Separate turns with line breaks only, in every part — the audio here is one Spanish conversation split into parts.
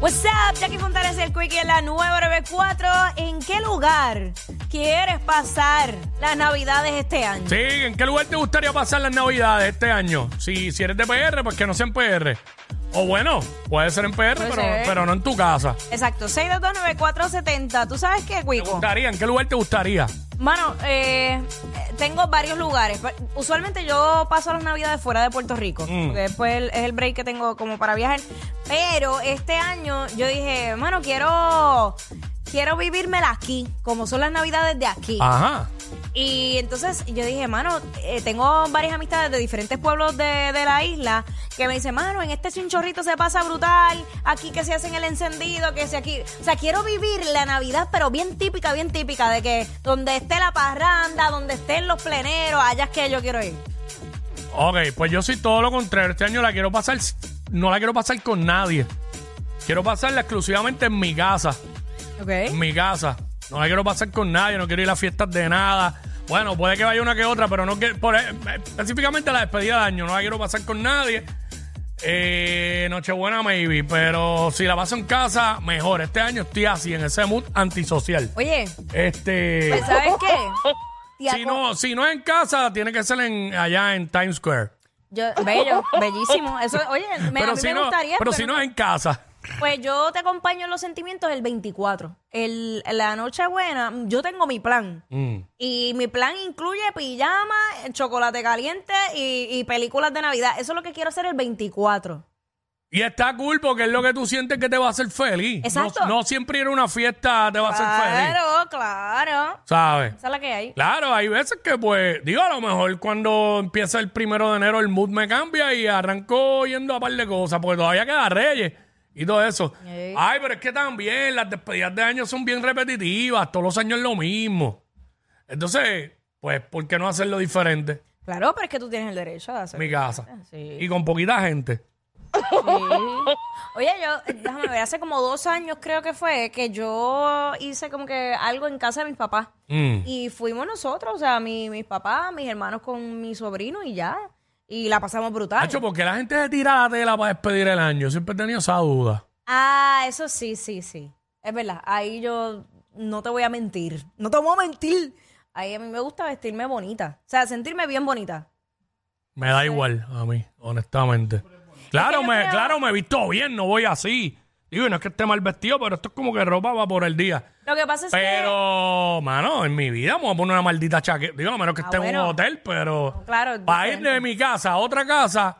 up? Jackie Fontanes el Quickie en la 994. ¿En qué lugar quieres pasar las navidades este año?
Sí, ¿en qué lugar te gustaría pasar las navidades este año? Si, si eres de PR, pues que no sea en PR. O bueno, puede ser en PR, pero,
ser.
pero no en tu casa.
Exacto, 6229470. ¿Tú sabes qué,
¿Te
Quico?
gustaría? ¿En qué lugar te gustaría?
Mano, eh, tengo varios lugares. Usualmente yo paso las navidades fuera de Puerto Rico.
Mm.
Porque después el- es el break que tengo como para viajar. Pero este año yo dije, mano, quiero, quiero vivírmela aquí, como son las navidades de aquí.
Ajá.
Y entonces yo dije, mano, eh, tengo varias amistades de diferentes pueblos de, de la isla que me dicen, mano, en este chinchorrito se pasa brutal, aquí que se hacen el encendido, que se aquí. O sea, quiero vivir la Navidad, pero bien típica, bien típica, de que donde esté la parranda, donde estén los pleneros, allá es que yo quiero ir.
Ok, pues yo soy todo lo contrario. Este año la quiero pasar, no la quiero pasar con nadie. Quiero pasarla exclusivamente en mi casa.
Ok.
En mi casa. No la quiero pasar con nadie, no quiero ir a fiestas de nada. Bueno, puede que vaya una que otra, pero no quiero, por- eh, específicamente la despedida de año, no la quiero pasar con nadie. Eh, Nochebuena maybe, pero si la paso en casa, mejor. Este año estoy así, en ese mood antisocial.
Oye,
Este,
pues, ¿sabes qué? Tía
si no, si no es en casa, tiene que ser en, allá en Times Square.
yo, bello, bellísimo. Eso, oye, me, a
pero
mí
si
me
no,
gustaría.
pero si no es en casa.
Pues yo te acompaño en los sentimientos el 24. El, la noche buena, yo tengo mi plan.
Mm.
Y mi plan incluye pijama, chocolate caliente y, y películas de Navidad. Eso es lo que quiero hacer el 24.
Y está cool porque es lo que tú sientes que te va a hacer feliz.
Exacto.
No, no siempre ir a una fiesta te va a hacer feliz.
Claro, claro.
¿Sabes?
Esa es la que hay.
Claro, hay veces que, pues, digo, a lo mejor cuando empieza el primero de enero el mood me cambia y arranco yendo a par de cosas, porque todavía queda Reyes y todo eso.
Ey.
Ay, pero es que también las despedidas de año son bien repetitivas, todos los años es lo mismo. Entonces, pues, ¿por qué no hacerlo diferente?
Claro, pero es que tú tienes el derecho de hacerlo.
mi casa.
Sí.
Y con poquita gente.
Sí. Oye, yo, déjame ver, hace como dos años creo que fue que yo hice como que algo en casa de mis papás.
Mm.
Y fuimos nosotros, o sea, mi- mis papás, mis hermanos con mi sobrino y ya. Y la pasamos brutal.
Hacho, ¿por qué la gente se tira la tela para despedir el año? Siempre he tenido esa duda.
Ah, eso sí, sí, sí. Es verdad. Ahí yo no te voy a mentir. No te voy a mentir. Ahí a mí me gusta vestirme bonita. O sea, sentirme bien bonita.
Me da igual a mí, honestamente. Claro, me,
creo-
claro, me he visto bien, no voy así. Digo, y no es que esté mal vestido, pero esto es como que ropa va por el día.
Lo que pasa es que.
Pero, mano, en mi vida me voy a poner una maldita chaqueta. Digo, a menos que
Ah,
esté en
bueno.
un hotel, pero
Claro, es
para ir
diferente.
de mi casa a otra casa,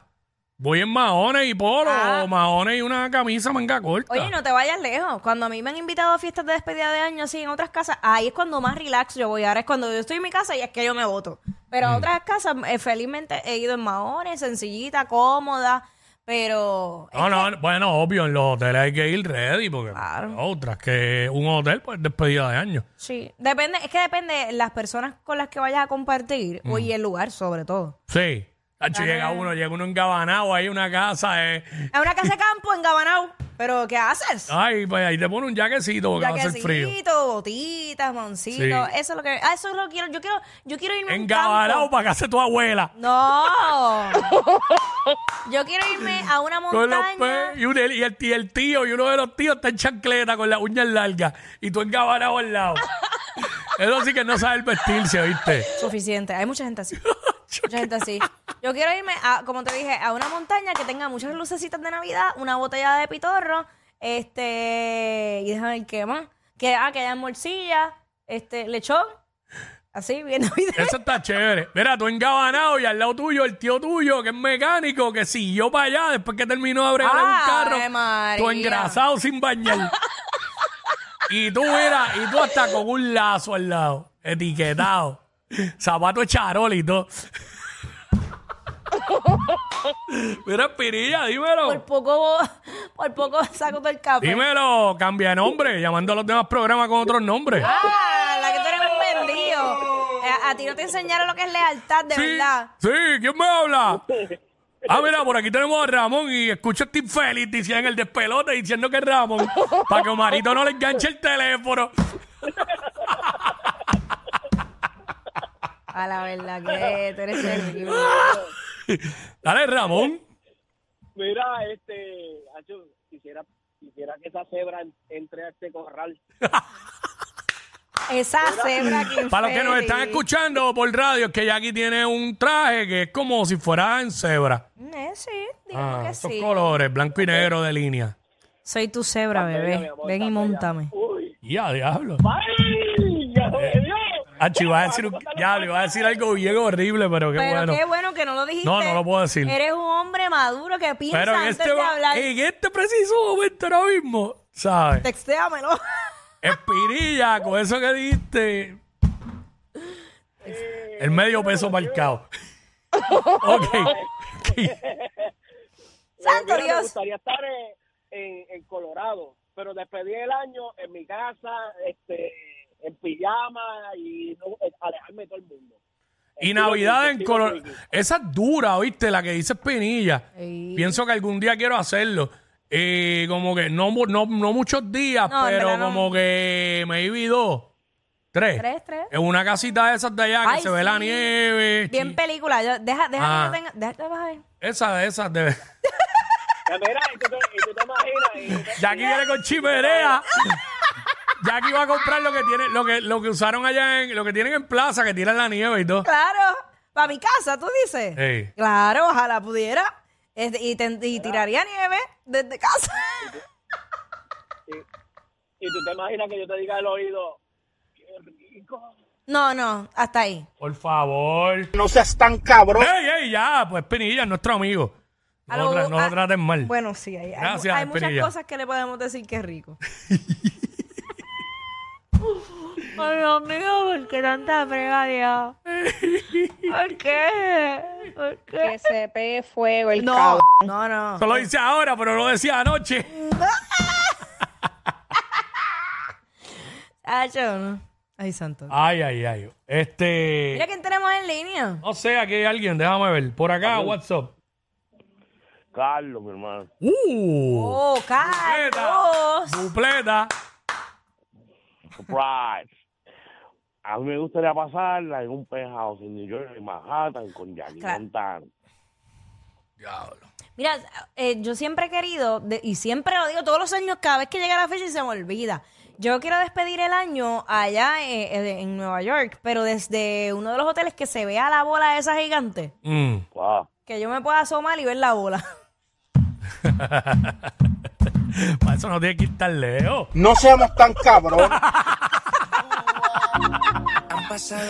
voy en maones y polo,
Ah.
o maones y una camisa manga corta.
Oye, no te vayas lejos. Cuando a mí me han invitado a fiestas de despedida de año así en otras casas, ahí es cuando más relax yo voy. Ahora es cuando yo estoy en mi casa y es que yo me voto. Pero
Mm.
a otras casas, eh, felizmente he ido en maones, sencillita, cómoda. Pero.
No, no, bueno, obvio, en los hoteles hay que ir ready, porque
Claro.
otras que un hotel, pues despedida de año.
Sí, depende, es que depende las personas con las que vayas a compartir
Mm.
y el lugar sobre todo.
Sí. Hacho, llega uno, llega uno engabanado ahí una casa, eh.
Es una casa de campo en Gabanao, pero ¿qué haces?
Ay, pues ahí te pone un jaquecito porque va a ser frío.
Jaquecito, botitas, moncitos,
Sí.
eso es lo que, ah, eso es lo que quiero, yo quiero, yo quiero irme a un
Engabanado
campo.
para casa tu abuela.
No. Yo quiero irme a una
Con los
montaña.
pe- y, un- y el, y el tío, y uno de los tíos está en chancleta con las uñas largas y tú engabanado al lado. Eso sí que no sabe vestirse, ¿viste?
Suficiente, hay mucha gente así. Mucha gente así. Yo quiero irme, a, como te dije, a una montaña que tenga muchas lucecitas de Navidad, una botella de pitorro, este, y déjame ver qué más. Que, ah, que haya morcilla, este, lechón, así, bien navideño.
Eso está chévere. Mira, tú engabanado y al lado tuyo el tío tuyo que es mecánico que siguió para allá después que terminó de bregar un carro.
María.
Tú engrasado sin bañar. y tú, mira, y tú hasta con un lazo al lado, etiquetado. Zapato de charol y todo. mira, Espinilla, dímelo.
Por poco, por poco saco todo el café.
Dímelo, cambia de nombre, llamando a los demás programas con otros nombres.
Ah, la que tú eres un vendido. Eh, A, ti no te enseñaron lo que es lealtad, de
sí,
verdad.
sí, ¿quién me habla? Ah, mira, por aquí tenemos a Ramón y escucho a Steve Félix diciendo en el despelote diciendo que es Ramón, para que Omarito no le enganche el teléfono.
A la verdad que tú eres terrible.
Dale, Ramón.
Mira, este, Hacho, quisiera, quisiera que esa cebra en- entre a este corral.
Esa cebra que
Para los que nos están escuchando por radio, es que Jackie tiene un traje que es como si fuera en cebra.
Eh, sí, digamos
Ah,
que
esos
sí.
colores, blanco y negro de línea.
Soy tu cebra, bebé.
amor,
Ven y montame.
Uy,
Ya, diablo.
¡ay! ¡Ya se me dio!
Iba a decir, un- le iba a decir algo bien horrible, pero qué
Pero
bueno.
qué bueno que no lo dijiste.
No, no lo puedo decir.
Eres un hombre maduro que piensa
Pero en
antes
este,
de
va-
hablar.
en este preciso momento ahora mismo, ¿sabes?
Textéamelo.
Espirilla, con eso que dijiste. El medio peso marcado. ok.
Santo
Mira, Me
Dios.
gustaría estar en, en, en Colorado, pero despedir el año en mi casa, este, en pijama y no, eh, alejarme de todo el mundo.
Y Navidad en
estilo
color.
Ricky.
Esa es dura, ¿viste? La que dice Espinilla. Pienso que algún día quiero hacerlo. Eh, como que no, mu- no, no muchos días,
No, en
pero
verdad no.
como que maybe dos. Tres.
Tres, tres.
En una casita de esas de allá que
Ay,
se ve la
sí.
nieve.
Bien
chi-
película. Yo- deja deja
Ah.
que yo tenga. Déjate bajar.
Esa de esas de.
Ya, Mira, y tú te, y tú te imaginas. y tú te-
Jackie viene con chimenea. Jackie va a comprar lo que tiene, lo que, lo que usaron allá en, lo que tienen en plaza, que tiran la nieve y todo.
Claro. Para mi casa, tú dices.
Ey.
Claro, ojalá pudiera. Y, te- y tiraría nieve desde casa.
y, y tú te imaginas que yo te diga al oído, qué rico.
No, no, hasta ahí.
Por favor.
No seas tan cabrón.
¡Ey, ey, ya! Pues Pinilla es nuestro amigo. No, lo, tra- no lo
a-
traten mal.
Bueno, sí, hay, hay-
Gracias,
hay muchas cosas que le podemos decir que es rico. Ay, Dios mío, ¿por qué tanta fregadera? ¿Por qué?
Que se pegue fuego el
No,
cabrón.
no, no.
Eso lo dice ahora, pero lo decía anoche.
Yo no. Ay, santo.
Ay, ay, ay. Este.
Mira quién tenemos en línea.
No sé, aquí hay alguien, déjame ver. Por acá, WhatsApp.
Carlos, mi hermano.
¡Uh!
Oh,
Dupleta.
Carlos.
Dupleta.
Surprise. A mí me gustaría pasarla en un penthouse en New York, en Manhattan, con Jackie
Claro.
Montana.
Diablo.
Mira, eh, yo siempre he querido, de- y siempre lo digo todos los años, cada vez que llega la fecha y se me olvida. Yo quiero despedir el año allá eh, eh, en Nueva York, pero desde uno de los hoteles que se vea la bola esa gigante,
Mm.
Wow.
que yo me pueda asomar y ver la bola.
Para eso no tiene que ir tan lejos.
No seamos tan cabrón.